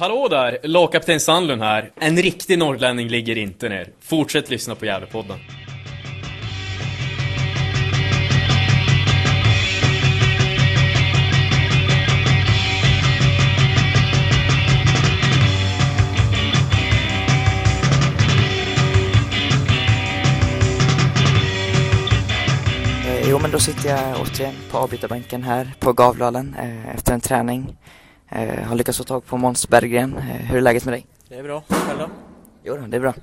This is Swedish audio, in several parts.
Hallå där! Lagkapten Sandlund här. En riktig norrlänning ligger inte ner. Fortsätt lyssna på Gävlepodden. Eh, jo, men då sitter jag återigen på avbytarbänken här på Gavlalen eh, efter en träning. Eh, har lyckats få tag på Måns Berggren. Eh, hur är läget med dig? Det är bra. Själv då? Jo det är bra.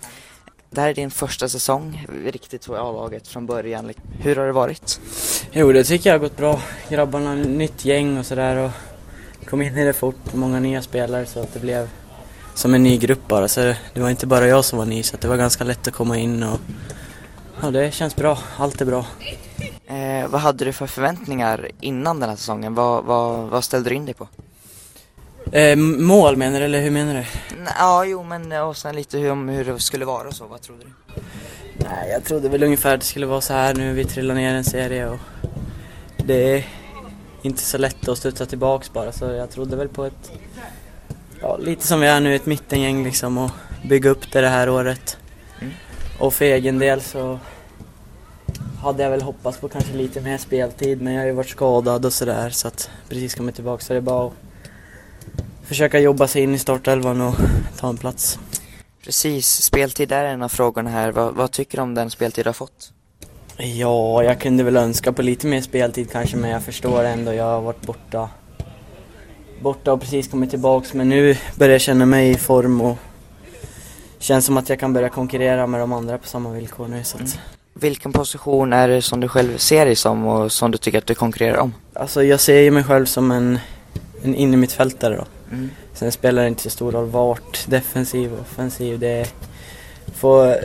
Det här är din första säsong riktigt så i A-laget från början. Hur har det varit? Jo, det tycker jag har gått bra. Grabbarna, nytt gäng och sådär och kom in i det fort. Många nya spelare så att det blev som en ny grupp bara. Så det var inte bara jag som var ny så att det var ganska lätt att komma in och ja, det känns bra. Allt är bra. Eh, vad hade du för förväntningar innan den här säsongen? Vad, vad, vad ställde du in dig på? Eh, mål menar du eller hur menar du? Ja, jo, men eh, och sen lite hur, hur det skulle vara och så. Vad trodde du? Nej, jag trodde väl ungefär att det skulle vara så här nu. Vi trillar ner en serie och det är inte så lätt att studsa tillbaks bara så jag trodde väl på ett, ja lite som vi är nu, ett mittengäng liksom och bygga upp det det här året. Mm. Och för egen del så hade jag väl hoppats på kanske lite mer speltid men jag har ju varit skadad och sådär så att precis kommit tillbaka så det är bara att försöka jobba sig in i startelvan och ta en plats. Precis, speltid är en av frågorna här. Vad, vad tycker du om den speltid du har fått? Ja, jag kunde väl önska på lite mer speltid kanske men jag förstår ändå. Jag har varit borta, borta och precis kommit tillbaks men nu börjar jag känna mig i form och känns som att jag kan börja konkurrera med de andra på samma villkor nu så att, Vilken position är det som du själv ser dig som och som du tycker att du konkurrerar om? Alltså jag ser ju mig själv som en, en innermittfältare då. Mm. Sen spelar det inte så stor roll vart, defensiv och offensiv. Det får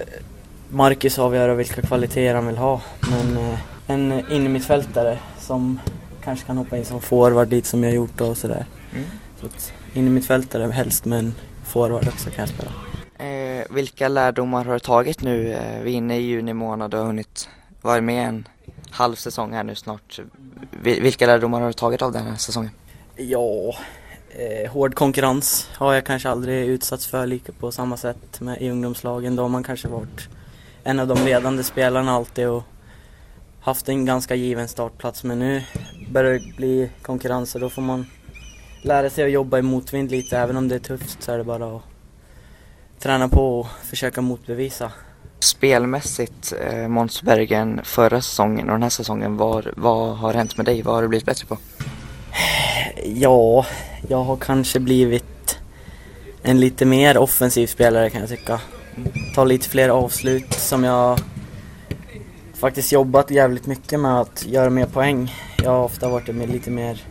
Marcus avgöra vilka kvaliteter han vill ha. Men eh, en innermittfältare som kanske kan hoppa in som forward lite som jag gjort och sådär. Mm. Så att innermittfältare helst men forward också kan jag spela. Eh, vilka lärdomar har du tagit nu? Eh, vi är inne i juni månad och har hunnit vara med en halv säsong här nu snart. Vi, vilka lärdomar har du tagit av den här säsongen? Ja, eh, hård konkurrens har jag kanske aldrig utsatts för lika på samma sätt med, i ungdomslagen. Då har man kanske varit en av de ledande spelarna alltid och haft en ganska given startplats. Men nu börjar det bli konkurrens och då får man lära sig att jobba i motvind lite. Även om det är tufft så är det bara att träna på och försöka motbevisa. Spelmässigt, eh, Måns Bergen, förra säsongen och den här säsongen, var, vad har hänt med dig? Vad har du blivit bättre på? Ja, jag har kanske blivit en lite mer offensiv spelare kan jag tycka. Ta lite fler avslut som jag faktiskt jobbat jävligt mycket med att göra mer poäng. Jag har ofta varit lite mer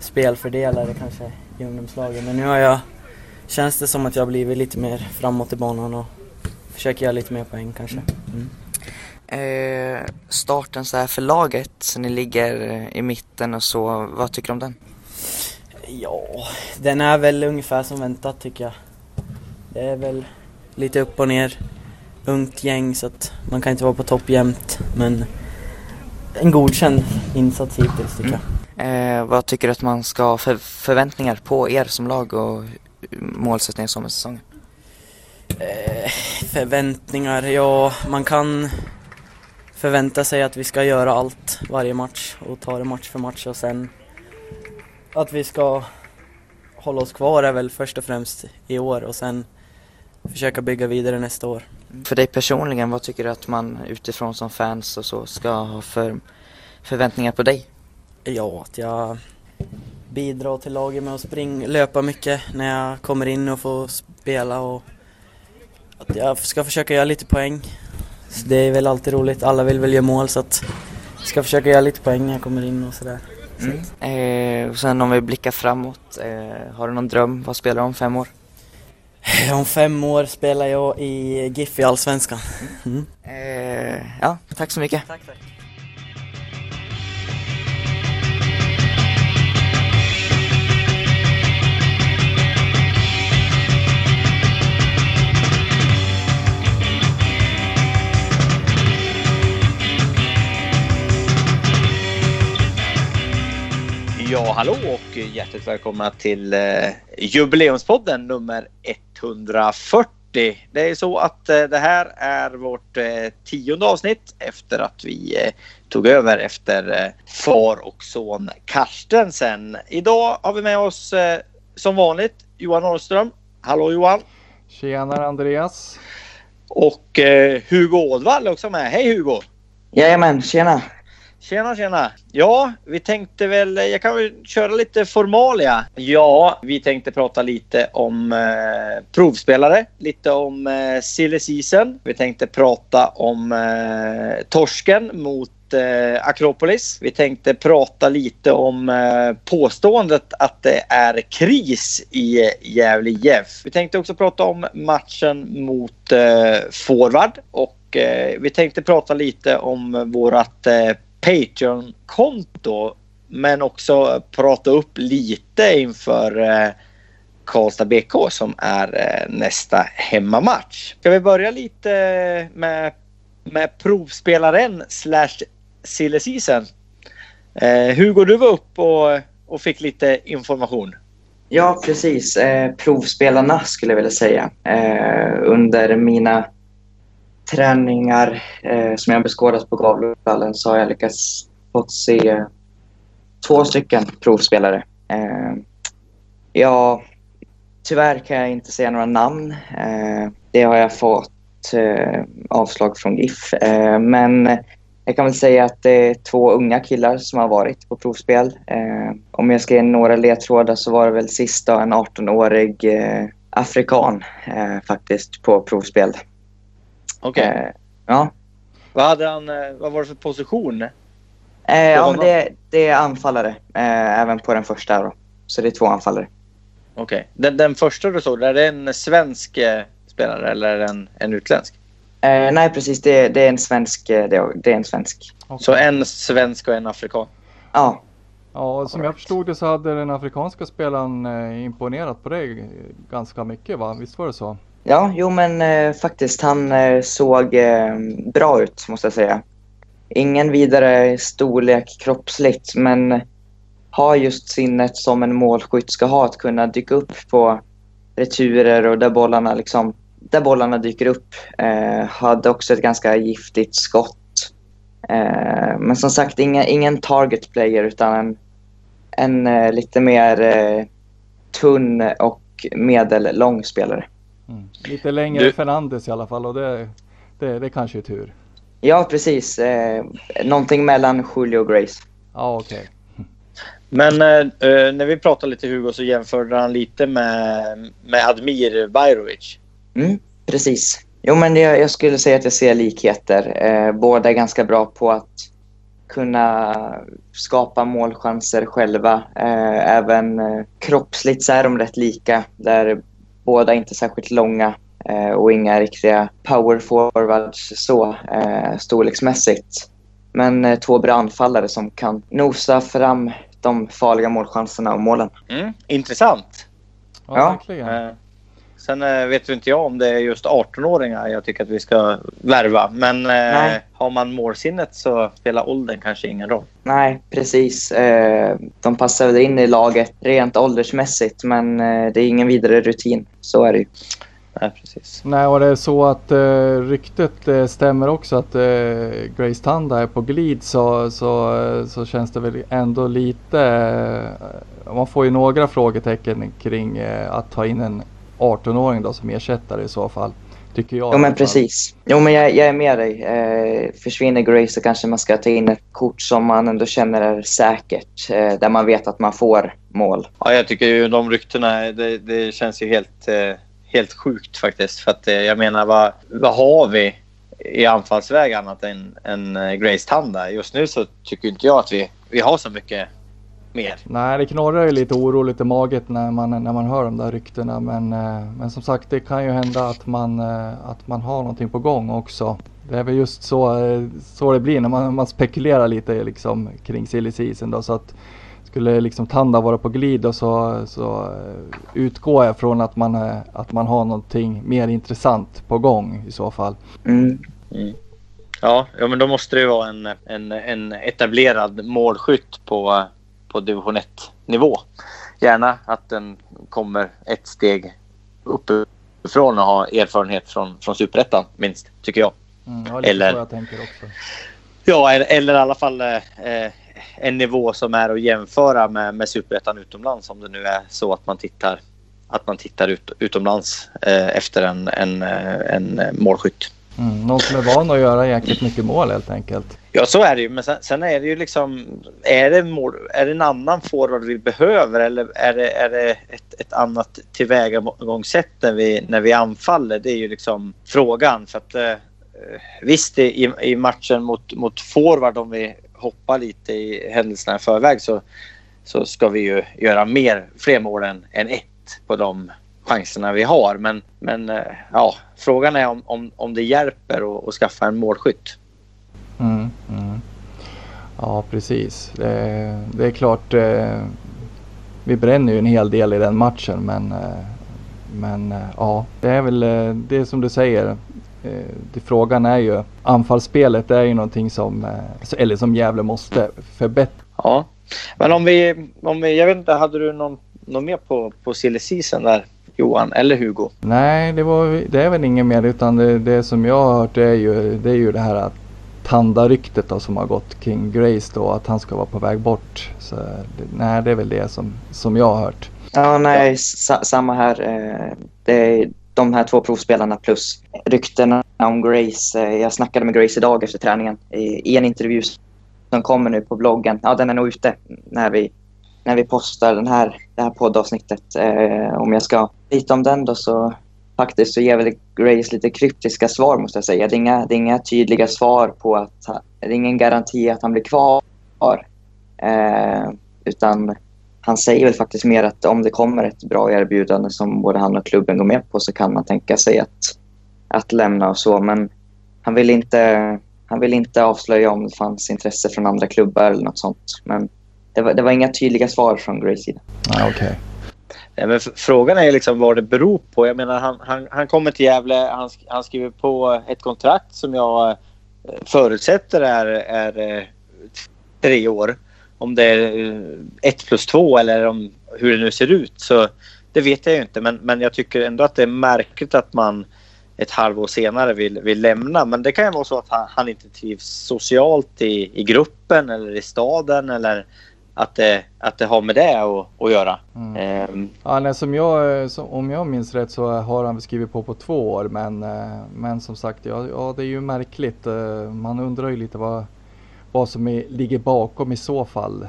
spelfördelare kanske i ungdomslagen men nu har jag känns det som att jag har blivit lite mer framåt i banan och försöker göra lite mer poäng kanske. Mm. Eh, starten så här för laget, så ni ligger i mitten och så, vad tycker du om den? Ja, den är väl ungefär som väntat tycker jag. Det är väl lite upp och ner. Ungt gäng så att man kan inte vara på topp jämt. Men en godkänd insats hittills tycker jag. Eh, vad tycker du att man ska ha för förväntningar på er som lag och målsättningar som en säsong? Eh, förväntningar, ja man kan förvänta sig att vi ska göra allt varje match och ta det match för match och sen att vi ska hålla oss kvar är väl först och främst i år och sen försöka bygga vidare nästa år. För dig personligen, vad tycker du att man utifrån som fans och så ska ha för förväntningar på dig? Ja, att jag bidrar till laget med att springa, löpa mycket när jag kommer in och får spela och att jag ska försöka göra lite poäng. Så det är väl alltid roligt, alla vill väl göra mål så att jag ska försöka göra lite poäng när jag kommer in och sådär. Mm. Eh, och sen om vi blickar framåt, eh, har du någon dröm? Vad spelar du om fem år? Om fem år spelar jag i GIF i Allsvenskan. Mm. Eh, ja, tack så mycket. Tack, tack. Ja, hallå och hjärtligt välkomna till eh, jubileumspodden nummer 140. Det är så att eh, det här är vårt eh, tionde avsnitt efter att vi eh, tog över efter eh, far och son Karstensen. Idag har vi med oss eh, som vanligt Johan Norrström. Hallå Johan! Tjenare Andreas! Och eh, Hugo Ådvall är också med. Hej Hugo! Jajamän, tjena! Tjena, tjena! Ja, vi tänkte väl, jag kan väl köra lite formalia. Ja, vi tänkte prata lite om eh, provspelare, lite om eh, silly season. Vi tänkte prata om eh, torsken mot eh, Akropolis. Vi tänkte prata lite om eh, påståendet att det är kris i Gävle IF. Vi tänkte också prata om matchen mot eh, forward och eh, vi tänkte prata lite om vårat eh, Patreon-konto men också prata upp lite inför eh, Karlstad BK som är eh, nästa hemmamatch. Ska vi börja lite med, med provspelaren slash silly season? Eh, Hugo, du var upp och, och fick lite information. Ja, precis. Eh, provspelarna skulle jag vilja säga. Eh, under mina träningar eh, som jag beskådat på Gavlevallen så har jag lyckats fått se två stycken provspelare. Eh, ja, tyvärr kan jag inte säga några namn. Eh, det har jag fått eh, avslag från GIF. Eh, men jag kan väl säga att det är två unga killar som har varit på provspel. Eh, om jag ska ge några ledtrådar så var det väl sista en 18-årig eh, afrikan eh, faktiskt på provspel. Okej. Eh, ja, Vad, hade han, eh, vad var det för position? eh, ja men det, det är anfallare eh, även på den första. Då. Så det är två anfallare. Okej. Den, den första du såg, är det en svensk eh, spelare eller en, en utländsk? Eh, nej, precis. Det, det är en svensk. Det, det är en svensk. Okej. Så en svensk och en afrikan? Ja, Ja, som jag förstod det så hade den afrikanska spelaren imponerat på dig ganska mycket va? Visst var det så? Ja jo men eh, faktiskt. Han eh, såg eh, bra ut måste jag säga. Ingen vidare storlek kroppsligt, men har just sinnet som en målskytt ska ha. Att kunna dyka upp på returer och där bollarna, liksom, där bollarna dyker upp. Eh, hade också ett ganska giftigt skott. Eh, men som sagt, ingen, ingen target player utan en, en eh, lite mer eh, tunn och medellång spelare. Mm. Lite längre Du- Fernandes i alla fall och det, det, det kanske är tur. Ja, precis. Eh, någonting mellan Julio och Grace. Ja, okej. Men eh, eh, när vi pratade lite Hugo så jämförde han lite med, med Admir Bajrovic. Mm, precis. Jo, men jag, jag skulle säga att jag ser likheter. Eh, båda är ganska bra på att kunna skapa målchanser själva. Eh, även eh, kroppsligt så är de rätt lika. Där båda inte är särskilt långa eh, och inga riktiga power forwards så eh, storleksmässigt. Men eh, två bra anfallare som kan nosa fram de farliga målchanserna och målen. Mm. Intressant. Ja, Ja. verkligen. Sen eh, vet ju inte jag om det är just 18-åringar jag tycker att vi ska värva. Men eh, har man målsinnet så spelar åldern kanske ingen roll. Nej, precis. Eh, de passar väl in i laget rent åldersmässigt, men eh, det är ingen vidare rutin. Så är det ju. Nej, precis. Nej, och det är så att eh, ryktet eh, stämmer också att eh, Grace Tanda är på glid så, så, eh, så känns det väl ändå lite... Eh, man får ju några frågetecken kring eh, att ta in en 18-åring då som ersättare i så fall. Tycker jag. Jo, men precis. Jo, men jag, jag är med dig. Eh, försvinner Grace så kanske man ska ta in ett kort som man ändå känner är säkert. Eh, där man vet att man får mål. Ja, jag tycker ju de ryktena, det, det känns ju helt, eh, helt sjukt faktiskt. För att eh, jag menar, vad, vad har vi i anfallsväg annat än, än eh, Grace Tanda? Just nu så tycker inte jag att vi, vi har så mycket mer. Nej, det knorrar ju lite oroligt i maget när man, när man hör de där ryktena. Men, eh, men som sagt, det kan ju hända att man, eh, att man har någonting på gång också. Det är väl just så, eh, så det blir när man, man spekulerar lite liksom, kring silly season. Då, så att skulle liksom Tanda vara på glid då, så, så utgår jag från att man, att man har någonting mer intressant på gång i så fall. Mm. Ja, ja men då måste det ju vara en, en, en etablerad målskytt på, på division 1-nivå. Gärna att den kommer ett steg uppifrån och har erfarenhet från, från superettan minst, tycker jag. Mm, ja, Eller- jag tänker också. Ja, eller, eller i alla fall eh, en nivå som är att jämföra med, med superettan utomlands om det nu är så att man tittar, att man tittar ut, utomlands eh, efter en, en, eh, en målskytt. Mm, någon som är van att göra jäkligt mycket mål helt enkelt. Ja, så är det ju. Men sen, sen är det ju liksom... Är det, mål, är det en annan forward vi behöver eller är det, är det ett, ett annat tillvägagångssätt när vi, när vi anfaller? Det är ju liksom frågan. För att, eh, visst, i, i matchen mot, mot forward, om vi hoppar lite i händelserna i förväg så, så ska vi ju göra mer, fler mål än, än ett på de chanserna vi har. Men, men eh, ja, frågan är om, om, om det hjälper att, att skaffa en målskytt. Mm, mm. Ja, precis. Det, det är klart. Eh, vi bränner ju en hel del i den matchen, men, eh, men eh, ja, det är väl det som du säger. Det, frågan är ju anfallsspelet är ju någonting som, eller som Gävle måste förbättra. Ja, men om vi, om vi jag vet inte, hade du någon, någon mer på, på silly season där Johan eller Hugo? Nej, det, var, det är väl inget mer utan det, det som jag har hört är ju det, är ju det här att Tanda-ryktet som har gått kring Grace då att han ska vara på väg bort. Så det, nej, det är väl det som, som jag har hört. Ja, nej, sa, samma här. Eh, det är de här två provspelarna plus ryktena om Grace. Eh, jag snackade med Grace idag efter träningen i, en intervju som kommer nu på bloggen. Ja, den är nog ute när vi, när vi postar den här, det här poddavsnittet. Eh, om jag ska lite om den då så faktiskt så ger väl Grace lite kryptiska svar måste jag säga. Det är inga, det är inga tydliga svar på att det är ingen garanti att han blir kvar. Eh, utan han säger väl faktiskt mer att om det kommer ett bra erbjudande som både han och klubben går med på så kan man tänka sig att, att lämna och så. Men han vill, inte, han vill inte avslöja om det fanns intresse från andra klubbar eller något sånt. Men det var, det var inga tydliga svar från Grace sida. Ah, okay. Men frågan är liksom vad det beror på. Jag menar, han, han, han kommer till Gävle, han, han skriver på ett kontrakt som jag eh, förutsätter är, är eh, tre år. Om det är eh, ett plus två eller om, hur det nu ser ut. Så det vet jag ju inte. Men, men jag tycker ändå att det är märkligt att man ett halvår senare vill, vill lämna. Men det kan ju vara så att han, han inte trivs socialt i, i gruppen eller i staden eller att det, att det har med det att, att göra. Mm. Ehm, Ja, nej, som jag, som, om jag minns rätt så har han skrivit på på två år men, eh, men som sagt ja, ja det är ju märkligt. eh, Man undrar ju lite vad, vad som är, ligger bakom i så fall.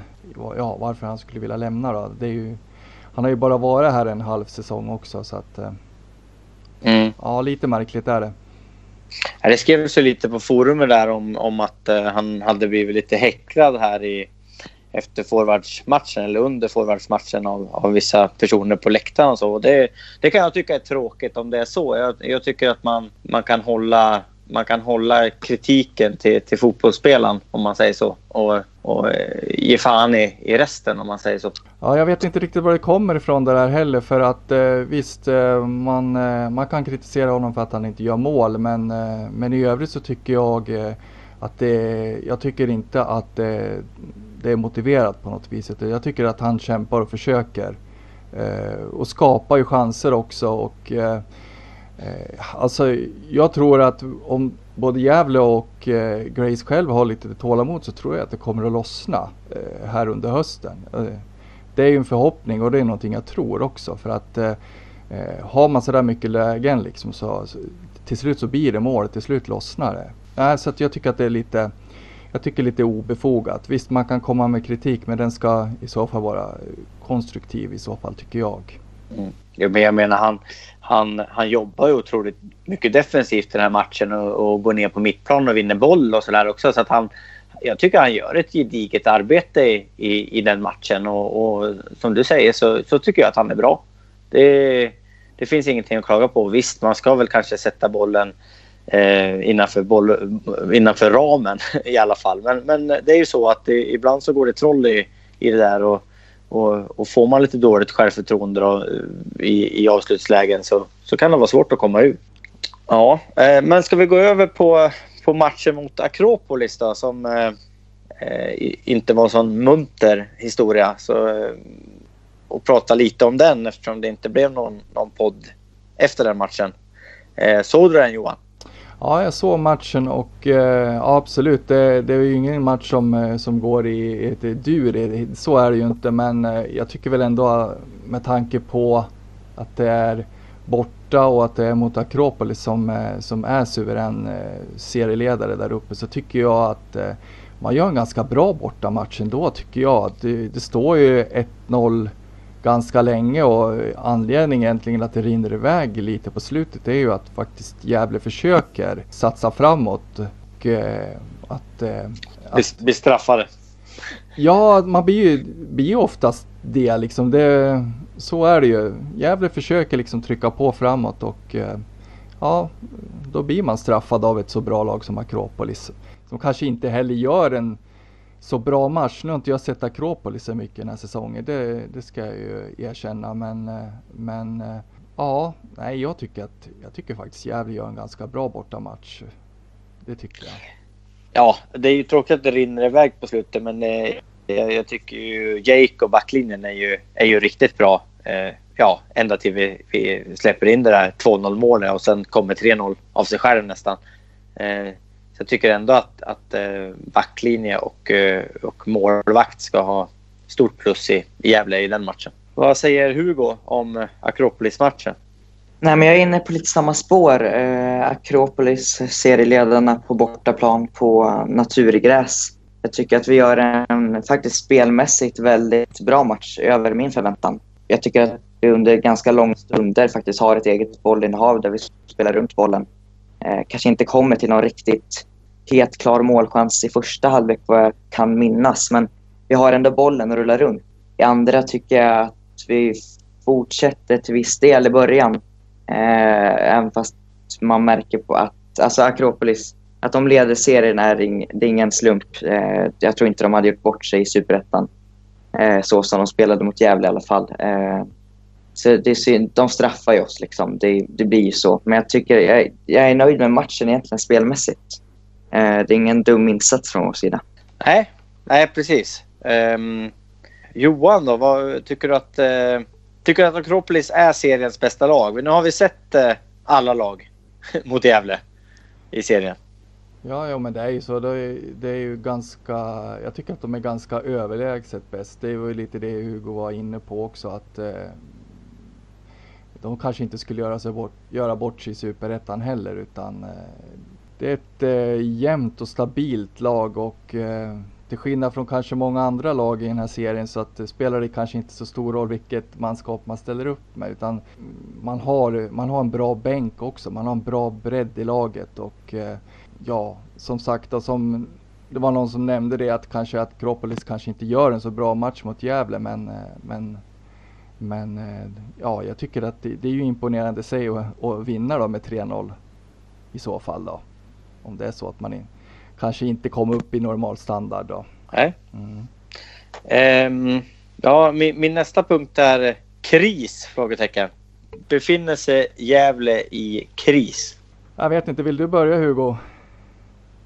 Ja, varför han skulle vilja lämna då. Det är ju, han har ju bara varit här en halv säsong också så att eh, mm. ja lite märkligt är det. Ja, Det skrevs ju lite på forumet där om, om att han hade blivit lite häcklad här i, efter forwardsmatchen eller under forwardsmatchen av, av vissa personer på läktaren och så. Och Det, det kan jag tycka är tråkigt om det är så. Jag, jag tycker att man, man, kan hålla, man kan hålla kritiken till, till fotbollsspelaren om man säger så och, och eh, ge fan i, i resten om man säger så. Ja, jag vet inte riktigt var det kommer ifrån det där heller för att eh, visst eh, man, eh, man kan kritisera honom för att han inte gör mål men, eh, men i övrigt så tycker jag eh, att det, jag tycker inte att eh, det, är motiverat på något vis. Jag tycker att han kämpar och försöker eh, och skapar ju chanser också och eh, eh, alltså jag tror att om både Gävle och eh, Grace själv har lite tålamod så tror jag att det kommer att lossna eh, här under hösten. Eh, det är ju en förhoppning och det är någonting jag tror också för att eh, eh har man sådär mycket lägen liksom så, så till slut så blir det mål, till slut lossnar det. Nej, så att jag tycker att det är lite jag tycker lite obefogat. Visst man kan komma med kritik men den ska i så fall vara konstruktiv i så fall tycker jag. Mm. Ja, men jag menar han, han, han jobbar ju otroligt mycket defensivt i den här matchen och, och går ner på mittplan och vinner boll och sådär också. Så att han, jag tycker han gör ett gediget arbete i, i, i den matchen och, och som du säger så, så tycker jag att han är bra. Det, det finns ingenting att klaga på. Visst, man ska väl kanske sätta bollen eh, innanför, boll, innanför ramen i alla fall. Men, men det är ju så att det, ibland så går det troll i, i det där och, och, och får man lite dåligt självförtroende då, i, i avslutslägen så, så kan det vara svårt att komma ut. Ja, eh, men ska vi gå över på, på matchen mot Akropolis då som eh, eh inte var en sån munter historia. Så, eh, och prata lite om den eftersom det inte blev någon, någon podd efter den matchen. Eh, såg du den Johan? Ja, jag såg matchen och eh, absolut, det, det, är ju ingen match som, eh, som går i ett dur. Så är det ju inte, men eh, jag tycker väl ändå med tanke på att det är borta och att det är mot Akropolis som, eh, som är suverän eh, serieledare där uppe så tycker jag att eh, man gör en ganska bra bortamatch ändå tycker jag. Det, det står ju 1-0 ganska länge och anledningen egentligen att det rinner iväg lite på slutet är ju att faktiskt Gävle försöker satsa framåt. Och, eh, att, eh, att, bli straffade. Ja, man blir ju, blir oftast det liksom. Det, så är det ju. Gävle försöker liksom trycka på framåt och eh, ja, då blir man straffad av ett så bra lag som Akropolis. Som kanske inte heller gör en så bra match. Nu har inte jag sett Akropolis så mycket den här säsongen, det, det ska jag ju erkänna. Men, eh, men eh, ja, nej, jag tycker att jag tycker faktiskt Gävle gör en ganska bra bortamatch. Det tycker jag. Ja, det är ju tråkigt att det rinner iväg på slutet, men eh, jag, jag, tycker ju Jake och backlinjen är ju, är ju riktigt bra. Eh, ja, ända till vi, vi släpper in det där 2-0 målet och sen kommer 3-0 av sig själv nästan. Eh, jag tycker ändå att, att eh, backlinje och, eh, och målvakt ska ha stort plus i, i Gävle i den matchen. Vad säger Hugo om Akropolis-matchen? Nej, men jag är inne på lite samma spår. Eh, Akropolis, serieledarna på bortaplan på naturgräs. Jag tycker att vi gör en faktiskt spelmässigt väldigt bra match över min förväntan. Jag tycker att vi under ganska långa stunder faktiskt har ett eget bollinnehav där vi spelar runt bollen. Eh, kanske inte kommer till någon riktigt helt klar målchans i första halvlek vad jag kan minnas. Men vi har ändå bollen och rullar runt. I andra tycker jag att vi fortsätter till viss del i början. Eh, även fast man märker på att alltså Akropolis, att de leder serien är, ing, det är ingen slump. Eh, jag tror inte de hade gjort bort sig i Superettan. Eh, så som de spelade mot Gävle i alla fall. Eh, så det är synd. De straffar ju oss liksom. Det, det blir ju så. Men jag tycker jag, jag är nöjd med matchen egentligen spelmässigt. Eh, det är ingen dum insats från vår sida. Nej, nej precis. Um, Johan då, vad tycker du att... Uh, tycker du att Akropolis är seriens bästa lag? Nu har vi sett uh, alla lag mot Gävle i serien. Ja, ja, men det är ju så. Det är, det är ju ganska, jag tycker att de är ganska överlägset bäst. Det var ju lite det Hugo var inne på också att eh, de kanske inte skulle göra, sig bort, göra bort sig i Superettan heller utan eh, det är ett eh, jämnt och stabilt lag och eh, till skillnad från kanske många andra lag i den här serien så att eh, spelar det kanske inte så stor roll vilket manskap man ställer upp med utan man har, man har en bra bänk också. Man har en bra bredd i laget och eh, ja, som sagt, och som det var någon som nämnde det att kanske att Kropolis kanske inte gör en så bra match mot Gävle men, eh, men men eh, ja, jag tycker att det, det är ju imponerande sig att, att vinna då med 3-0 i så fall då. Om det är så att man in, kanske inte kommer upp i normal standard då. Nej. Mm. Um, ja, min, min, nästa punkt är kris? Frågetecken. Befinner sig Gävle i kris? Jag vet inte, vill du börja Hugo?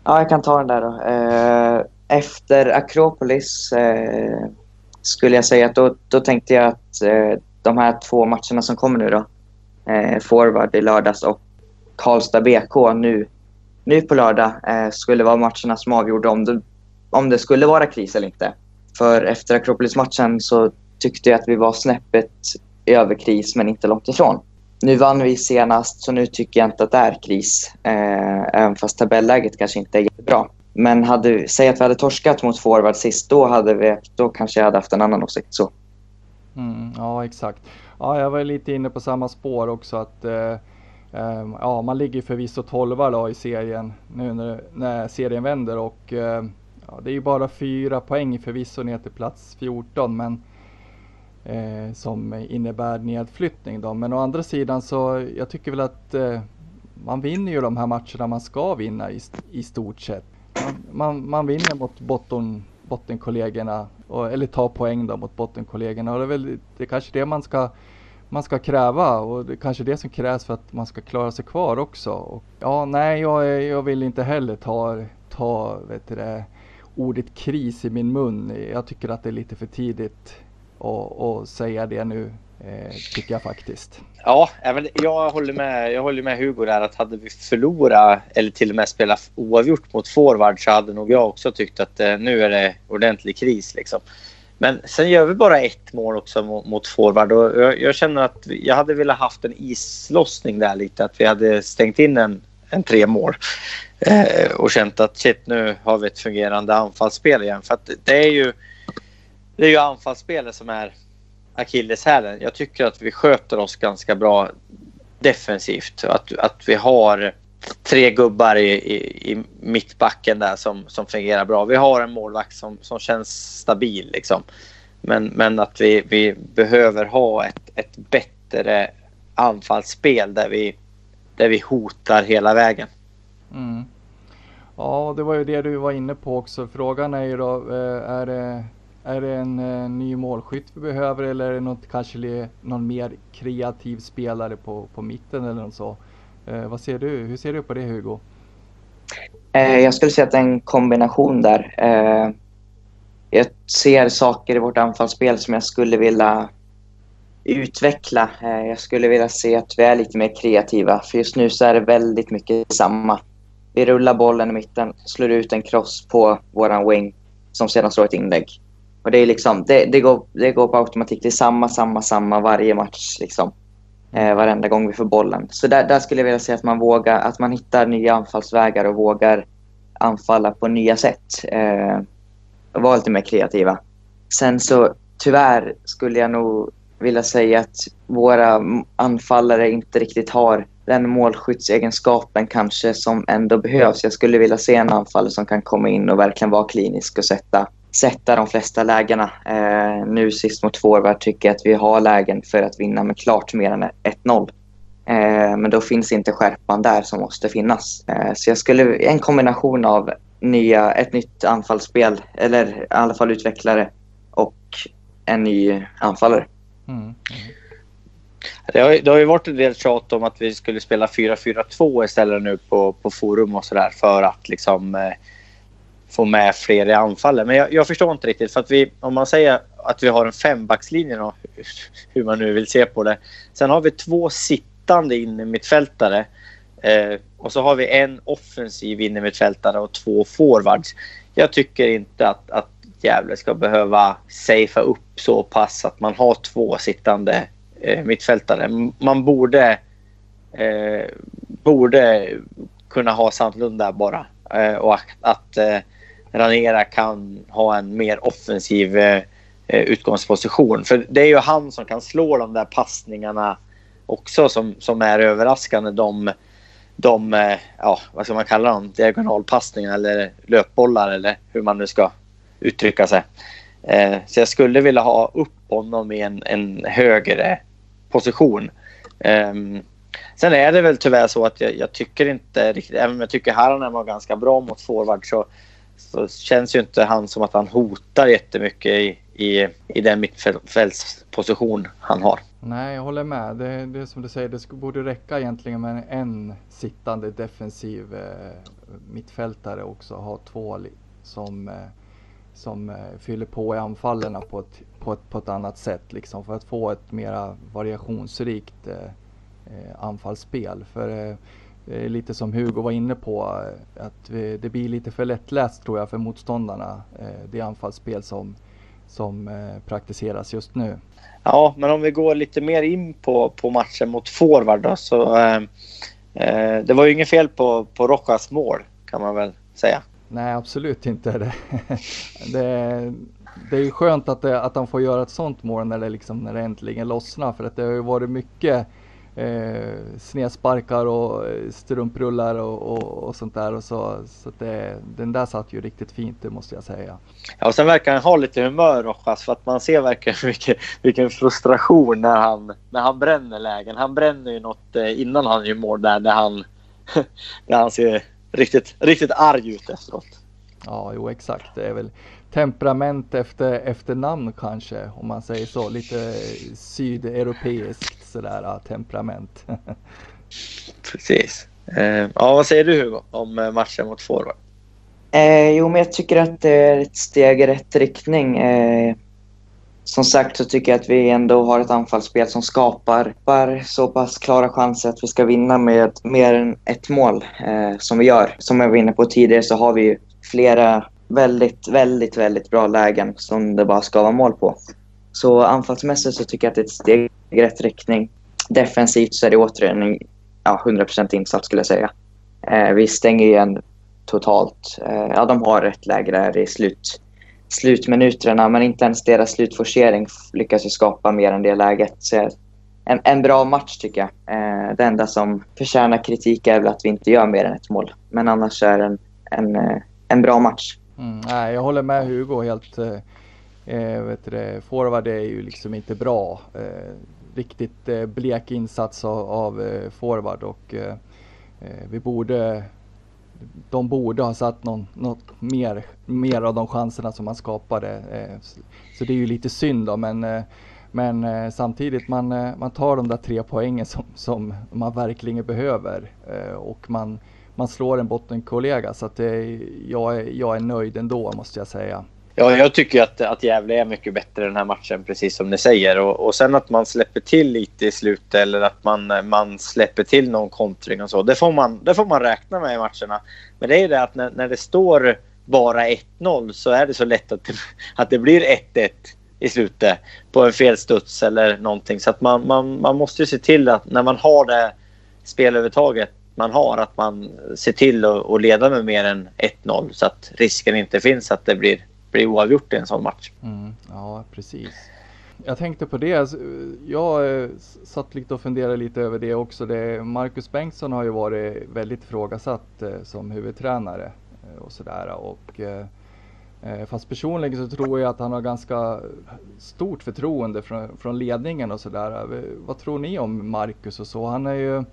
Ja, jag kan ta den där då. Eh, efter Akropolis eh, skulle jag säga att då, då tänkte jag att eh, de här två matcherna som kommer nu då, eh, Forward i lördags och Karlstad BK nu nu på lördag eh, skulle vara matcherna som avgjorde om det, om det skulle vara kris eller inte. För efter Akropolis-matchen så tyckte jag att vi var snäppet över kris, men inte långt ifrån. Nu vann vi senast, så nu tycker jag inte att det är kris. Eh, även fast tabelläget kanske inte är jättebra. Men hade, säg att vi hade torskat mot forward sist, då, hade vi, då kanske jag hade haft en annan åsikt. Så. Mm, ja, exakt. Ja, jag var lite inne på samma spår också. att eh eh, ja, man ligger förvisso 12 då i serien nu när, när serien vänder och eh, ja, det är ju bara fyra poäng förvisso ner till plats 14 men eh, som innebär nedflyttning då. Men å andra sidan så jag tycker väl att eh, man vinner ju de här matcherna man ska vinna i, i stort sett. Man, man, man vinner mot botten, bottenkollegorna och, eller tar poäng då mot bottenkollegorna och det är väl det är kanske det man ska man ska kräva och det är kanske det som krävs för att man ska klara sig kvar också. Och, ja, nej, jag, jag vill inte heller ta, ta vet du det, ordet kris i min mun. Jag tycker att det är lite för tidigt att, säga det nu, Eh, tycker jag faktiskt. Ja, jag håller, med, jag håller med Hugo där att hade vi förlorat eller till och med spelat oavgjort mot forward så hade nog jag också tyckt att eh, nu är det ordentlig kris. Liksom. Men sen gör vi bara ett mål också mot, mot forward och jag, jag, känner att jag hade velat haft en islossning där lite. Att vi hade stängt in en, en tre mål eh, och känt att shit nu har vi ett fungerande anfallsspel igen. För att det är ju, det är ju anfallsspelet som är akilleshälen. Jag tycker att vi sköter oss ganska bra defensivt. Att, att vi har tre gubbar i, i, i mittbacken där som, som fungerar bra. Vi har en målvakt som, som känns stabil liksom. Men, men att vi, vi behöver ha ett, ett bättre anfallsspel där vi, där vi hotar hela vägen. Mm. Ja, det var ju det du var inne på också. Frågan är ju då, eh, är det, är det en, eh, ny målskytt vi behöver eller är det något, kanske någon mer kreativ spelare på, på mitten eller något så? Eh, vad ser du? Hur ser du på det Hugo? Eh, jag skulle säga att det är en kombination där. Eh, jag ser saker i vårt anfallsspel som jag skulle vilja utveckla. Eh, jag skulle vilja se att vi är lite mer kreativa. För just nu så är det väldigt mycket samma. Vi rullar bollen i mitten, slår ut en cross på våran wing som sedan slår ett inlägg. Och det, är liksom, det, det, går, det går på automatik. Det är samma, samma, samma varje match. Liksom eh, varenda gång vi får bollen. Så där, där skulle jag vilja säga att man vågar, att man hittar nya anfallsvägar och vågar anfalla på nya sätt. Eh, och vara lite mer kreativa. Sen så tyvärr skulle jag nog vilja säga att våra anfallare inte riktigt har den målskyddsegenskapen kanske som ändå behövs. Jag skulle vilja se en anfallare som kan komma in och verkligen vara klinisk och sätta sätta de flesta lägena. Eh, nu sist mot forward tycker jag att vi har lägen för att vinna med klart mer än 1-0. Eh, men då finns inte skärpan där som måste finnas. Eh, så jag skulle, en kombination av nya, ett nytt anfallsspel, eller i alla fall utvecklare, och en ny anfallare. Mm. Mm. Det, har, det har ju varit en del tjat om att vi skulle spela 4-4-2 istället nu på, på forum och sådär för att liksom eh, få med fler i anfallet. Men jag, jag, förstår inte riktigt. För att vi, om man säger att vi har en fembackslinje, då, hur man nu vill se på det. Sen har vi två sittande innermittfältare. Eh, och så har vi en offensiv innermittfältare och två forwards. Jag tycker inte att, att Gävle ska behöva safea upp så pass att man har två sittande eh, mittfältare. Man borde, eh, borde kunna ha Sandlund där bara. Eh, och att, att eh, Ranera kan ha en mer offensiv eh, eh, utgångsposition. För det är ju han som kan slå de där passningarna också som, som är överraskande. De, de eh, ja, vad ska man kalla dem, diagonalpassningar eller löpbollar eller hur man nu ska uttrycka sig. Eh, så jag skulle vilja ha upp honom i en, en högre position. Eh, sen är det väl tyvärr så att jag, jag, tycker inte riktigt, även om jag tycker Haranen var ganska bra mot forward så så känns ju inte han som att han hotar jättemycket i, i, i den mittfältsposition han har. Nej, jag håller med. Det, det är som du säger, det borde räcka egentligen med en sittande defensiv eh, mittfältare också. Ha två som, eh, som eh, fyller på i anfallen på ett, på, ett, på ett annat sätt. Liksom, för att få ett mera variationsrikt eh, eh anfallsspel. För eh, lite som Hugo var inne på, att det blir lite för lättläst tror jag för motståndarna, eh, det anfallsspel som, som eh, praktiseras just nu. Ja, men om vi går lite mer in på, på matchen mot forward då, så eh, eh, det var ju inget fel på, på Rojas mål kan man väl säga. Nej, absolut inte. Det, det, det är ju skönt att, det, att han får göra ett sånt mål när det, liksom, när det äntligen lossnar för att det har ju varit mycket eh, snedsparkar och eh, strumprullar och, och, och, sånt där. Och så så det, den där satt ju riktigt fint, det måste jag säga. Ja, och sen verkar han ha lite humör Rojas för att man ser verkligen vilken, vilken frustration när han, när han bränner lägen. Han bränner ju något eh, innan han gör mål där, där han, där han ser riktigt, riktigt arg ut efteråt. Ja, jo exakt. Det är väl temperament efter, efter namn kanske, om man säger så. Lite sydeuropeiskt sådär temperament. Precis. Eh, ja, vad säger du Hugo om eh, matchen mot forward? Eh, jo, men jag tycker att det är ett steg i rätt riktning. Eh, som sagt så tycker jag att vi ändå har ett anfallsspel som skapar så pass klara chanser att vi ska vinna med mer än ett mål eh, som vi gör. Som jag var inne på tidigare så har vi flera väldigt, väldigt, väldigt bra lägen som det bara ska vara mål på. Så anfallsmässigt så tycker jag att det är ett steg i rätt riktning. Defensivt så är det återigen en ja, 100% insats skulle jag säga. Eh, vi stänger igen totalt. Eh, ja, de har ett läge där i slut, slutminuterna men inte ens deras slutforcering lyckas ju skapa mer än det läget. Så en, en bra match tycker jag. Eh, det enda som förtjänar kritik är väl att vi inte gör mer än ett mål. Men annars är det en, en, eh, en bra match. Mm, nej, jag håller med Hugo helt. Eh, eh vet du, forward är ju liksom inte bra. Eh, riktigt eh, blek insats av, av eh, forward och eh, eh vi borde de borde ha satt någon, något mer, mer av de chanserna som man skapade. Eh, så det är ju lite synd då men, men samtidigt man, man tar de där tre poängen som, som man verkligen behöver och man, man slår en bottenkollega så att det, jag, är, jag är nöjd ändå måste jag säga. Ja, jag tycker att, att Gävle är mycket bättre den här matchen, precis som ni säger. Och, och sen att man släpper till lite i slutet eller att man, man släpper till någon kontring och så. Det får man, det får man räkna med i matcherna. Men det är ju det att när, när det står bara 1-0 så är det så lätt att det, att det blir 1-1 i slutet på en felstuds eller någonting. Så att man, man, man måste ju se till att när man har det spelövertaget man har att man ser till att, leda med mer än 1-0 så att risken inte finns att det blir blir oavgjort i en sån match. Mm, ja, precis. Jag tänkte på det. Alltså, jag eh, satt lite och funderade lite över det också. Det, Marcus Bengtsson har ju varit väldigt ifrågasatt eh, som huvudtränare eh, och sådär. Och, fast personligen så tror jag att han har ganska stort förtroende från, från ledningen och sådär. Vad tror ni om Marcus och så? Han är ju,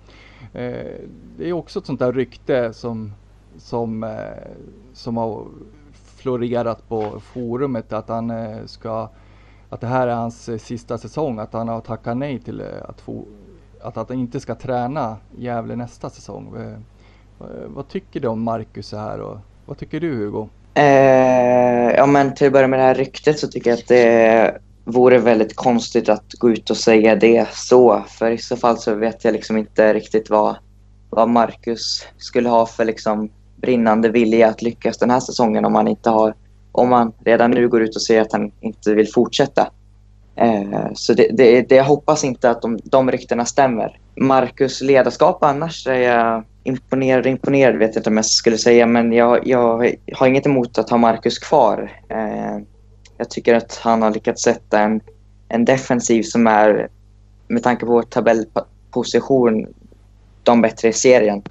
Eh, det är också ett sånt där rykte som, som, eh, som har florerat på forumet att han eh, ska att det här är hans eh, sista säsong, att han har tackat nej till eh, att, få, att, att han inte ska träna Gävle nästa säsong. Eh, vad tycker du om Marcus så här och vad tycker du Hugo? Eh, ja men till att börja med det här ryktet så tycker jag att det är vore väldigt konstigt att gå ut och säga det så. För i så fall så vet jag liksom inte riktigt vad, vad Marcus skulle ha för liksom brinnande vilja att lyckas den här säsongen om han inte har om man redan nu går ut och säger att han inte vill fortsätta. Eh, så det, det, det, jag hoppas inte att de, de ryktena stämmer. Marcus ledarskap annars är jag imponerad imponerad vet jag inte om jag skulle säga men jag, jag har inget emot att ha Marcus kvar. Eh, jag tycker att han har lyckats sätta en, en defensiv som är med tanke på vår tabellposition de bättre i serien.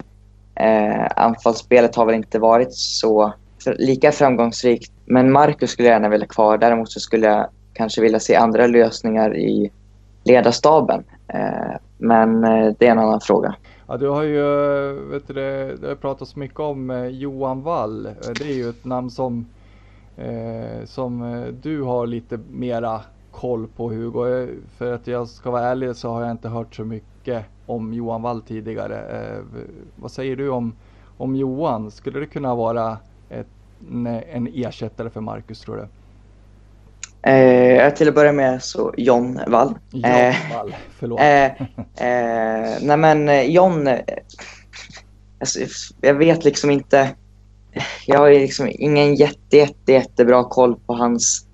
Eh, anfallsspelet har väl inte varit så lika framgångsrikt. Men Marcus skulle jag gärna vilja kvar. Däremot så skulle jag kanske vilja se andra lösningar i ledarstaben. Eh, men eh, det är en annan fråga. Ja, du har ju, eh, vet du, det, har pratats mycket om eh, Johan Wall. Det är ju ett namn som, eh, som du har lite mera koll på Hugo. För att jag ska vara ärlig så har jag inte hört så mycket om Johan Wall tidigare. Eh, vad säger du om, om Johan? Skulle det kunna vara ett, en ersättare för Marcus tror du? Eh, till att börja med så John Wall. John eh, Wall, förlåt. Eh, eh, nej men eh, John, eh, alltså, jag vet liksom inte. Jag har liksom ingen jätte, jätte, jättebra koll på hans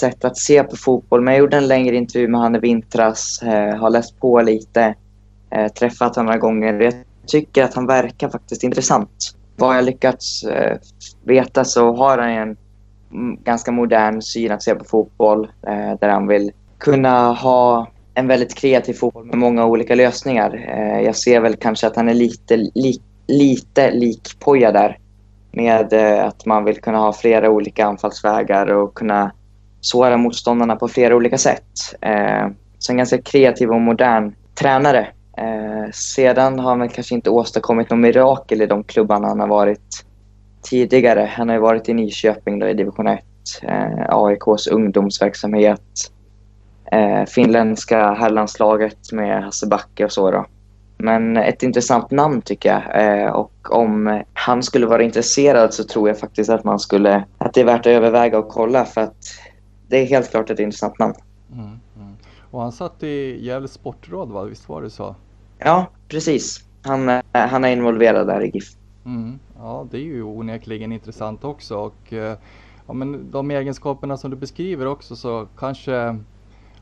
sätt att se på fotboll. Men jag gjorde en längre intervju med honom i vintras, eh, har läst på lite eh, träffat honom några gånger. Jag tycker att han verkar faktiskt intressant. Vad jag lyckats eh, veta så har han en ganska modern syn att se på fotboll eh, där han vill kunna ha en väldigt kreativ fotboll med många olika lösningar. Eh, jag ser väl kanske att han är lite, li, lite lik Poja där med eh, att man vill kunna ha flera olika anfallsvägar och kunna såra motståndarna på flera olika sätt. Eh, så en ganska kreativ och modern tränare eh, sedan har han väl kanske inte åstadkommit något mirakel i de klubbarna han har varit tidigare. Han har ju varit i Nyköping då, i division 1, AIKs ungdomsverksamhet, finländska herrlandslaget med Hasse Backe och så. Då. Men ett intressant namn tycker jag. Eh, och om han skulle vara intresserad så tror jag faktiskt att man skulle, att det är värt att överväga och kolla för att det är helt klart ett intressant namn. Mm, mm. Och han satt i Gävle Sportråd va? Visst var det så? Ja, precis. Han, eh, han är involverad där i GIF. Mm. Ja, det är ju onekligen intressant också. Och, eh, ja, men de egenskaperna som du beskriver också så kanske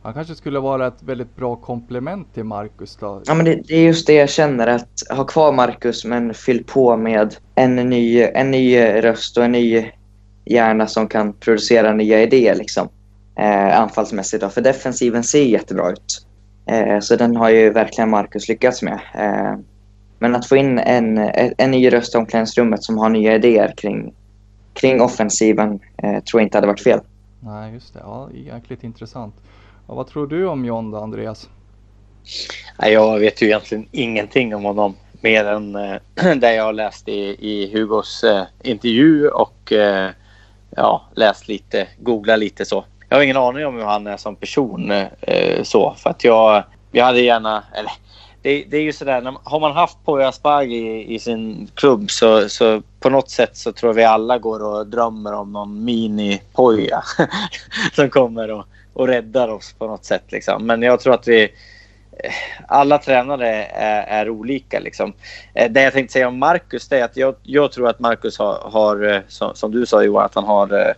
han kanske skulle vara ett väldigt bra komplement till Marcus då? Ja, men det, det, är just det jag känner. Att ha kvar Marcus men fyll på med en ny, en ny röst och en ny hjärna som kan producera nya idéer liksom. Eh, anfallsmässigt då. För defensiven ser jättebra ut. Eh, så den har ju verkligen Marcus lyckats med. Eh, men att få in en, en ny röst i omklädningsrummet som har nya idéer kring, kring offensiven eh, tror jag inte hade varit fel. Nej, just det. Ja, jäkligt intressant. Och vad tror du om John då, Andreas? Jag vet ju egentligen ingenting om honom mer än äh, det jag har läst i, i Hugos äh, intervju och äh, ja, läst lite, googlat lite så. Jag har ingen aning om hur han är som person så för att jag, jag hade gärna, eller det, det är ju sådär, har man haft Poya Asbaghi i, i, sin klubb så, så på något sätt så tror jag vi alla går och drömmer om någon mini-Poya som kommer och och räddar oss på något sätt. Liksom. Men jag tror att vi... Eh, alla tränare är, är olika. Liksom. Eh, det jag tänkte säga om Marcus är att jag, jag tror att Marcus har, har eh, som, som, du sa Johan, att han har,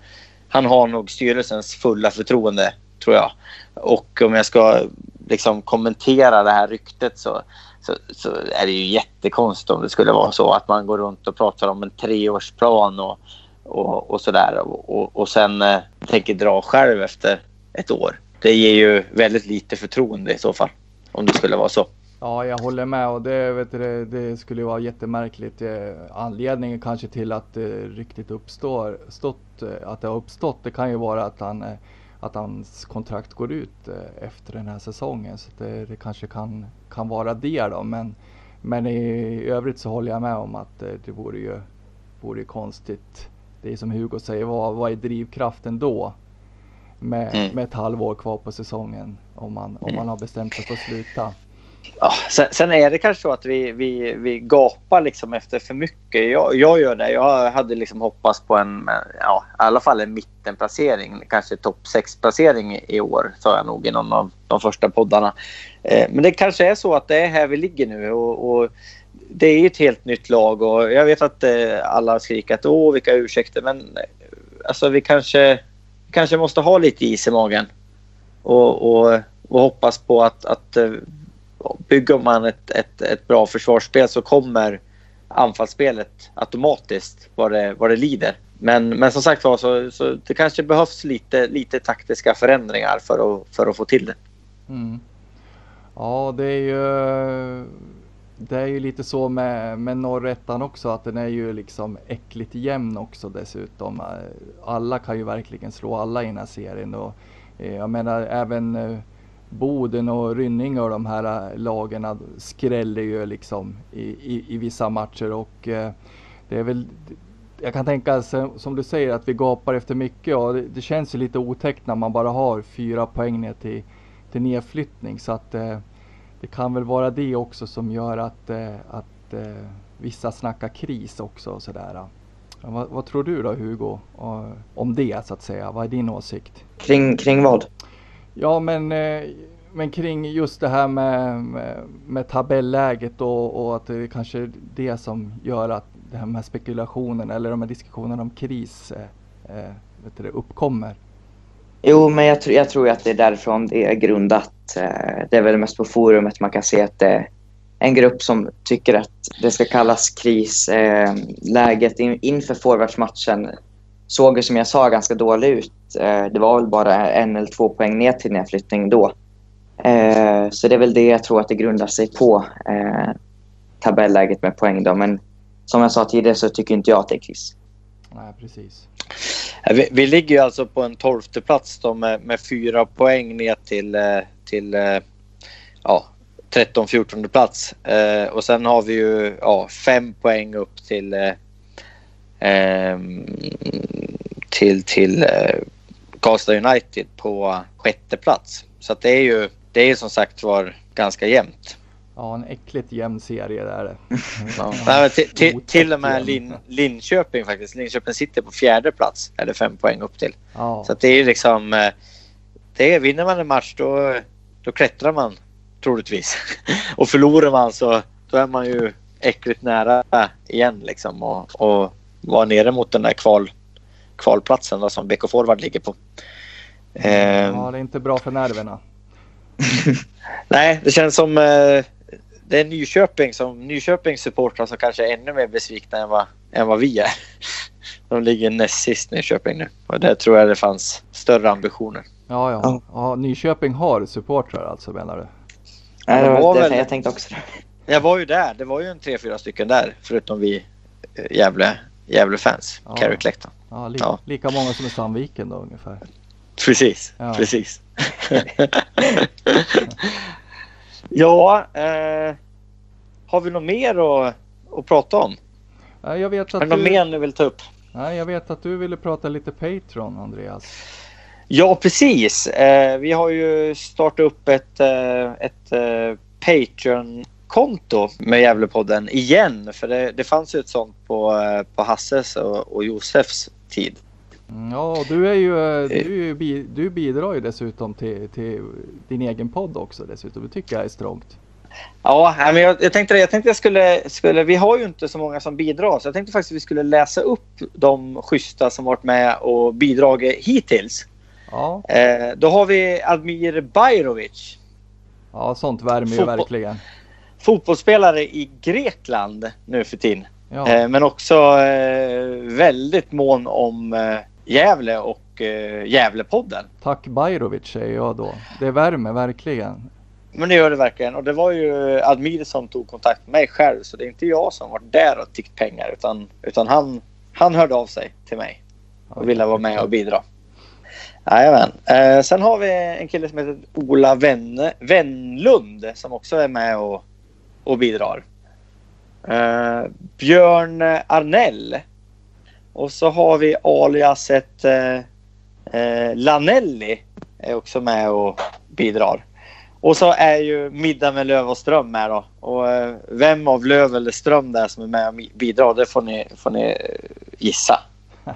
han har nog styrelsens fulla förtroende, tror jag. Och om jag ska liksom kommentera det här ryktet så, så, så, är det ju jättekonstigt om det skulle vara så att man går runt och pratar om en treårsplan och, och, och sådär och, och, och sen eh, tänker dra själv efter ett år. Det ger ju väldigt lite förtroende i så fall. Om det skulle vara så. Ja, jag håller med och det, vet du, det skulle vara jättemärkligt. Eh, anledningen kanske till att ryktet uppstår, stått, eh, att det har uppstått, det kan ju vara att, han, eh, att hans kontrakt går ut efter den här säsongen. Så det, det kanske kan, kan vara det då. Men, men i övrigt så håller jag med om att det vore ju, vore konstigt. Det är som Hugo säger, vad, vad är drivkraften då? Med, mm. med ett halvår kvar på säsongen om man, om man har bestämt sig för att sluta. Ja, sen, sen, är det kanske så att vi, vi, vi gapar liksom efter för mycket. Jag, jag gör det. Jag hade liksom hoppats på en, ja, i alla fall en mittenplacering. Kanske topp 6-placering i år, sa jag nog i någon av de första poddarna. Eh, men det kanske är så att det är här vi ligger nu. Och, och det är ett helt nytt lag och jag vet att eh, alla har skrikat åh vilka ursäkter men eh, alltså vi kanske kanske måste ha lite is i magen och, och, och hoppas på att, att eh, bygger man ett, ett, ett bra försvarsspel så kommer anfallsspelet automatiskt vad det, vad det lider. Men, men som sagt var så, så det kanske behövs lite, lite taktiska förändringar för att, för att få till det. Mm. Ja, det är ju det är ju lite så med, med norrettan också att den är ju liksom äckligt jämn också dessutom. Alla kan ju verkligen slå alla i den här serien och eh, jag menar även eh, Boden och Rynninge och de här lagarna lagen skräller ju liksom i, i, i vissa matcher och eh, det är väl jag kan tänka som du säger att vi gapar efter mycket och det, det känns ju lite otäckt när man bara har fyra poäng ner till, till nedflyttning så att eh, det kan väl vara det också som gör att, eh, att eh, vissa snackar kris också och sådär. Vad, vad, tror du då Hugo om det så att säga? Vad är din åsikt? Kring, kring vad? Ja men, eh, men kring just det här med, med, med tabelläget och, och, att det är kanske är det som gör att det här med spekulationen eller de här diskussionerna om kris eh, vet du, uppkommer. Jo, men jag, jag tror att det är därifrån det är grundat. Eh, det är väl mest på forumet man kan se att det är en grupp som tycker att det ska kallas kris. Eh, läget inför forwardsmatchen såg ju som jag sa ganska dåligt ut. Eh, det var väl bara en eller två poäng ner till nedflyttning då. Eh, så det är väl det jag tror att det grundar sig på. Eh, tabelläget med poäng då. Men som jag sa tidigare så tycker inte jag att det är kris. Nej, precis. Eh, vi, vi ligger ju alltså på en tolfte plats då med, med fyra poäng ner till, eh, till eh, ja, 13-14 plats. Eh, och sen har vi ju ja, fem poäng upp till eh, ehm, till, till eh, Karlstad United på sjätte plats. Så det är ju det är som sagt var ganska jämnt. Ja, en äckligt jämn serie där är det. Ja. Nej, till, och med. Lin, Linköping faktiskt. Linköping sitter på fjärde plats. Eller fem poäng upp till. Ja, Så att det är liksom... eh, Det är, vinner man en match då, då klättrar man troligtvis. Och förlorar man så då är man ju äckligt nära igen liksom. Och, och vara nere mot den där kval, kvalplatsen då, som BK Forward ligger på. Ehm, ja, det är inte bra för nerverna. Nej, det känns som eh, det är Nyköping som Nyköpings supportrar som kanske är ännu mer besvikna än vad, än vad vi är. De ligger näst sist Nyköping nu och där tror jag det fanns större ambitioner. Ja, ja. Ja. ja Nyköping har supportrar alltså menar du? Nej, det det var väl- jag tänkte också det. Jag var ju där. Det var ju en tre, fyra stycken där förutom vi eh, Gävle, Gävle-fans. Ja. Carrick läktaren. Ja, li- Ja. lika många som i Sandviken då ungefär. Precis, Ja. precis. ja, eh, har vi något mer att, att prata om? Ja, Jag vet att något du, mer ni vill ta upp? nej, jag vet att du ville prata lite Patreon Andreas. Ja, precis. Eh, vi har ju startat upp ett, eh, ett eh, Patreon-konto med Gävlepodden igen. För det, det fanns ju ett sånt på, eh, på Hasses och, och Josefs tid. Ja, du är ju, eh, du, ju bi, du bidrar ju dessutom till, till din egen podd också dessutom. Det tycker jag är strångt. Ja, men jag, jag tänkte. Jag tänkte jag skulle, skulle... Vi har ju inte så många som bidrar. Så jag tänkte faktiskt att vi skulle läsa upp de schyssta som varit med och bidragit hittills. Ja, Eh, då har vi Admir Bajrovic. ja sånt värmer ju Fotboll. verkligen. Fotbollsspelare i Grekland nu för tiden. Ja, Eh, men också eh, väldigt mån om eh, Gävle och eh, Gävlepodden. tack Bajrovic säger jag då. Det värmer verkligen. Men det gör det verkligen. Och det var ju Admir som tog kontakt med mig själv. Så det är inte jag som varit där och tiggt pengar. Utan, utan han, han hörde av sig till mig och ville vara med och bidra. Jajamän. Eh, sen har vi en kille som heter Ola Venne, Vennlund som också är med och, och bidrar. Eh, Björn Arnell. Och så har vi aliaset eh, eh, Lanelli är också med och bidrar. Och så är ju Middag med Löv och Ström med då. Och eh, vem av Löv eller Ström där som är med och bidrar, det får ni, får ni eh, gissa.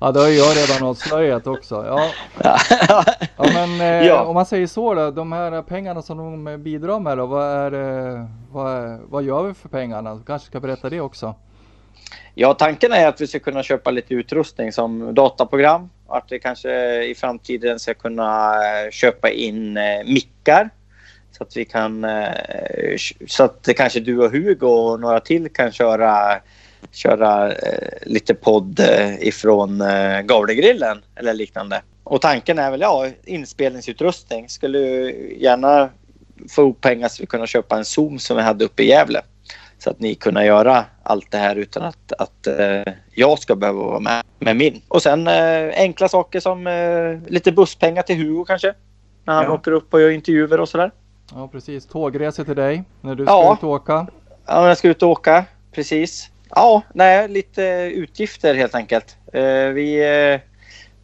Ja, det har jag redan avslöjat också. Ja, Ja. men eh, Ja. om man säger så då. De här pengarna som de bidrar med då. Vad, är, eh, vad, är- vad gör vi för pengarna? Du kanske ska berätta det också. Ja, tanken är att vi ska kunna köpa lite utrustning som dataprogram. Att vi kanske i framtiden ska kunna eh, köpa in eh, mickar. Så att vi kan... eh, Så att kanske du och Hugo och några till kan köra, köra eh, lite podd eh, ifrån eh, Gavlegrillen eller liknande. Och tanken är väl, ja, inspelningsutrustning. Skulle gärna få ihop pengar så vi kunna köpa en Zoom som vi hade uppe i Gävle. Så att ni kunna göra allt det här utan att, att eh, jag ska behöva vara med med min. Och sen eh, enkla saker som eh, lite busspengar till Hugo kanske. När han Ja. åker upp och gör intervjuer och sådär. Ja, precis. Tågresor till dig när du ska Ja. ut och åka. Ja, jag ska ut och åka. Precis. Ja, nej, lite utgifter helt enkelt. Eh, vi, eh,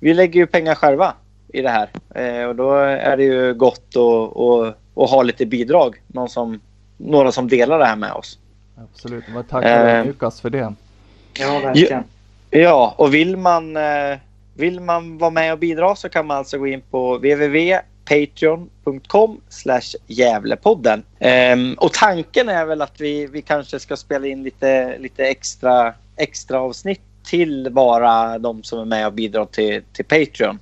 vi lägger ju pengar själva i det här. Eh, och då är det ju gott att ha lite bidrag. Någon som, några som delar det här med oss. Absolut. Vad tackar Eh. Lukas för det. Ja, verkligen. Ja, och vill man, eh, vill man vara med och bidra så kan man alltså gå in på www.patreon.com Gävlepodden. Ehm, och tanken är väl att vi, vi kanske ska spela in lite, lite extra, extra avsnitt till bara de som är med och bidrar till, till Patreon.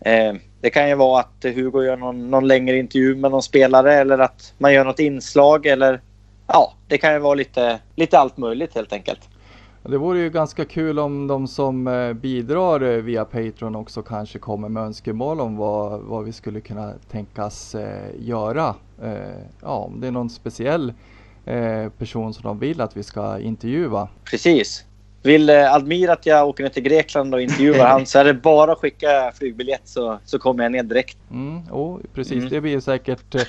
Ehm, det kan ju vara att Hugo gör någon, någon längre intervju med någon spelare eller att man gör något inslag eller ja, det kan ju vara lite, lite allt möjligt helt enkelt. Det vore ju ganska kul om de som eh, bidrar eh, via Patreon också kanske kommer med önskemål om vad, vad vi skulle kunna tänkas eh, göra. Ja, om det är någon speciell person som de vill att vi ska intervjua. Precis. Vill eh, Admir att jag åker ner till Grekland och intervjuar han så är det bara att skicka flygbiljett så, så kommer jag ner direkt. Mm, oh, precis, Mm. det blir säkert eh,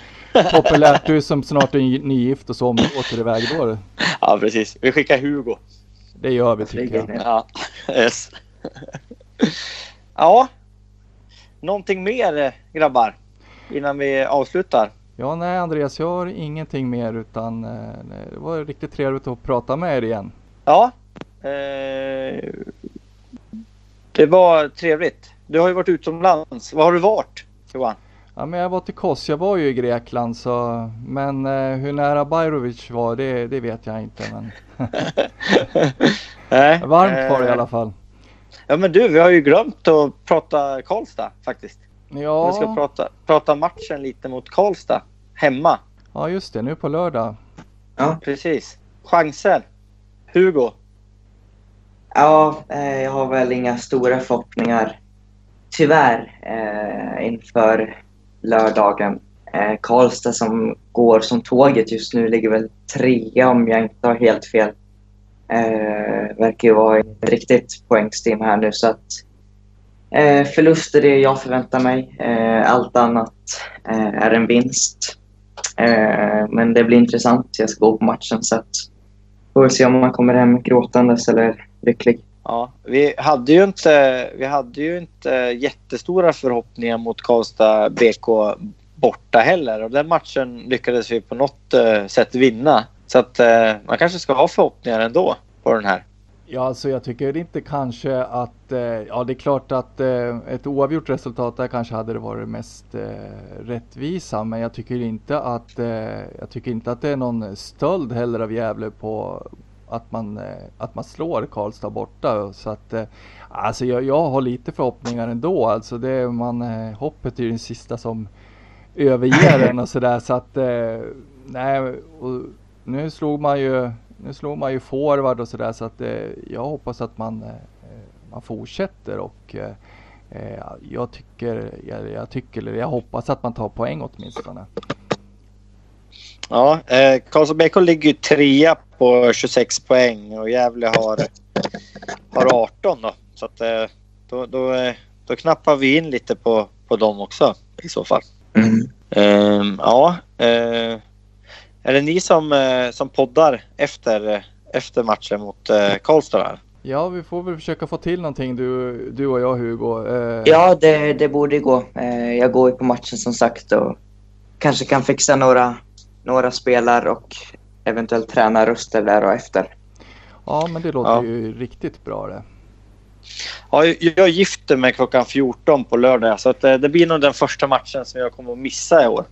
populärt. Du som snart är ny- nygift och så om du åker iväg då. Ja, precis. Vi skickar Hugo. Det gör vi tycker jag. Ja, yes. ja. Någonting mer grabbar innan vi avslutar? Ja, nej Andreas, jag har ingenting mer utan eh, det var riktigt trevligt att prata med er igen. Ja. Eh, det var trevligt. Du har ju varit utomlands. Var har du varit Johan? Ja, men jag var till Kos, jag var ju i Grekland så, men eh, hur nära Bajrovic var det, det vet jag inte. Men Nej, varmt var det i eh, alla fall. Ja men du, vi har ju glömt att prata Karlstad faktiskt. Ja, Vi ska prata, prata matchen lite mot Karlstad. Hemma. ja, just det, nu på lördag. Ja, Precis. Chanser. Hugo ja eh, jag har väl inga stora förhoppningar. Tyvärr eh, inför lördagen. Eh, Karlstad som går som tåget just nu ligger väl trea om jag inte har helt fel. Eh, verkar ju vara i ett riktigt poängstim här nu så att eh, förlust är det jag förväntar mig. Eh, allt annat eh, är en vinst. Eh, men det blir intressant. Jag ska gå på matchen så att får vi se om man kommer hem gråtandes eller lycklig. Ja, vi hade ju inte, vi hade ju inte jättestora förhoppningar mot Karlstad BK borta heller. Och den matchen lyckades vi på något eh, sätt vinna. Så att eh, man kanske ska ha förhoppningar ändå på den här. Ja, alltså jag tycker inte kanske att, eh, ja det är klart att eh, ett oavgjort resultat där kanske hade det varit mest eh, rättvisa, men jag tycker inte att, jag tycker inte att det är någon stöld heller av Gävle på att man, eh, att man slår Karlstad borta. Så att, eh, alltså jag, jag har lite förhoppningar ändå, alltså det, man, eh, hoppet är ju den sista som överger en och sådär så att, nej, nu slog man ju nu slog man ju forward och sådär så att jag hoppas att man, man fortsätter och jag tycker, jag, jag tycker, jag hoppas att man tar poäng åtminstone. Ja, eh, Karlstad BK ligger ju trea på 26 poäng och Gävle har, har 18 då. Så att, eh, då, då, eh, då knappar vi in lite på, på dem också i så fall. Mm. Ehm, ja, eh, är det ni som, eh, som poddar efter, eh, efter matchen mot eh, Karlstad? Här? Ja, vi får väl försöka få till någonting du, du och jag Hugo. Eh, Ja, det, det borde gå. Eh, jag går ju på matchen som sagt och kanske kan fixa några, några spelar och eventuellt tränarröster där och efter. ja, men det låter Ja. ju riktigt bra det. Ja, jag gifter mig klockan 14 på lördag så att, eh, det blir nog den första matchen som jag kommer att missa i år.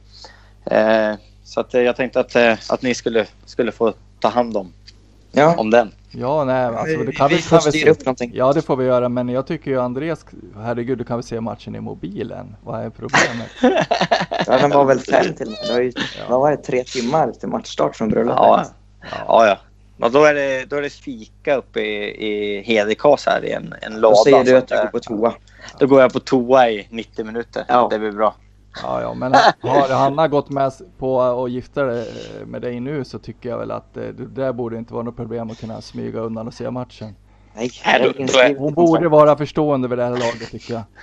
Eh, så att, eh, jag tänkte att, att ni skulle, skulle få ta hand om, Ja, om den. Ja, nej, alltså det kan vi vi, får kan styra upp någonting. Ja, det får vi göra, men jag tycker ju Andreas, herregud, du kan väl se matchen i mobilen? Vad är problemet? Ja, den var väl fem till och med. Det var ju, vad var det, tre timmar till matchstart från bröllopet. Ja, ja. ja. ja då, är det, då är det fika uppe i, i Hedekas här i en, en lada. Då säger du att du går på toa. Då går jag på toa i 90 minuter. Ja. Det blir bra. Ja, ja, men har Hanna gått med på att gifta eh, med dig nu så tycker jag väl att eh, det där borde inte vara något problem att kunna smyga undan och se matchen. Nej. Hon borde vara förstående vid det här laget tycker jag.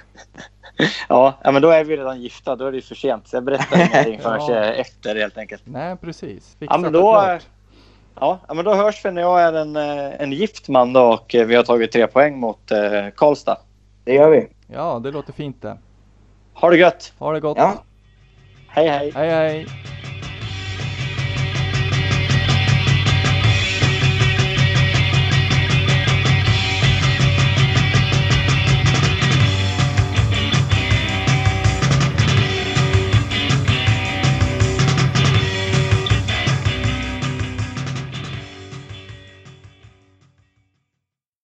Ja, men då är vi redan gifta. Då är det för sent. Så jag berättar ingenting förrän Ja. eh, efter helt enkelt. Nej, precis. Ja, men då, ja, men då hörs vi när jag är en, eh, en gift man då och eh, vi har tagit tre poäng mot eh, Karlstad. Det gör vi. Ja, det låter fint det. Ha det gött! Ha det gott. Ja. Hej hej! Hej, hej.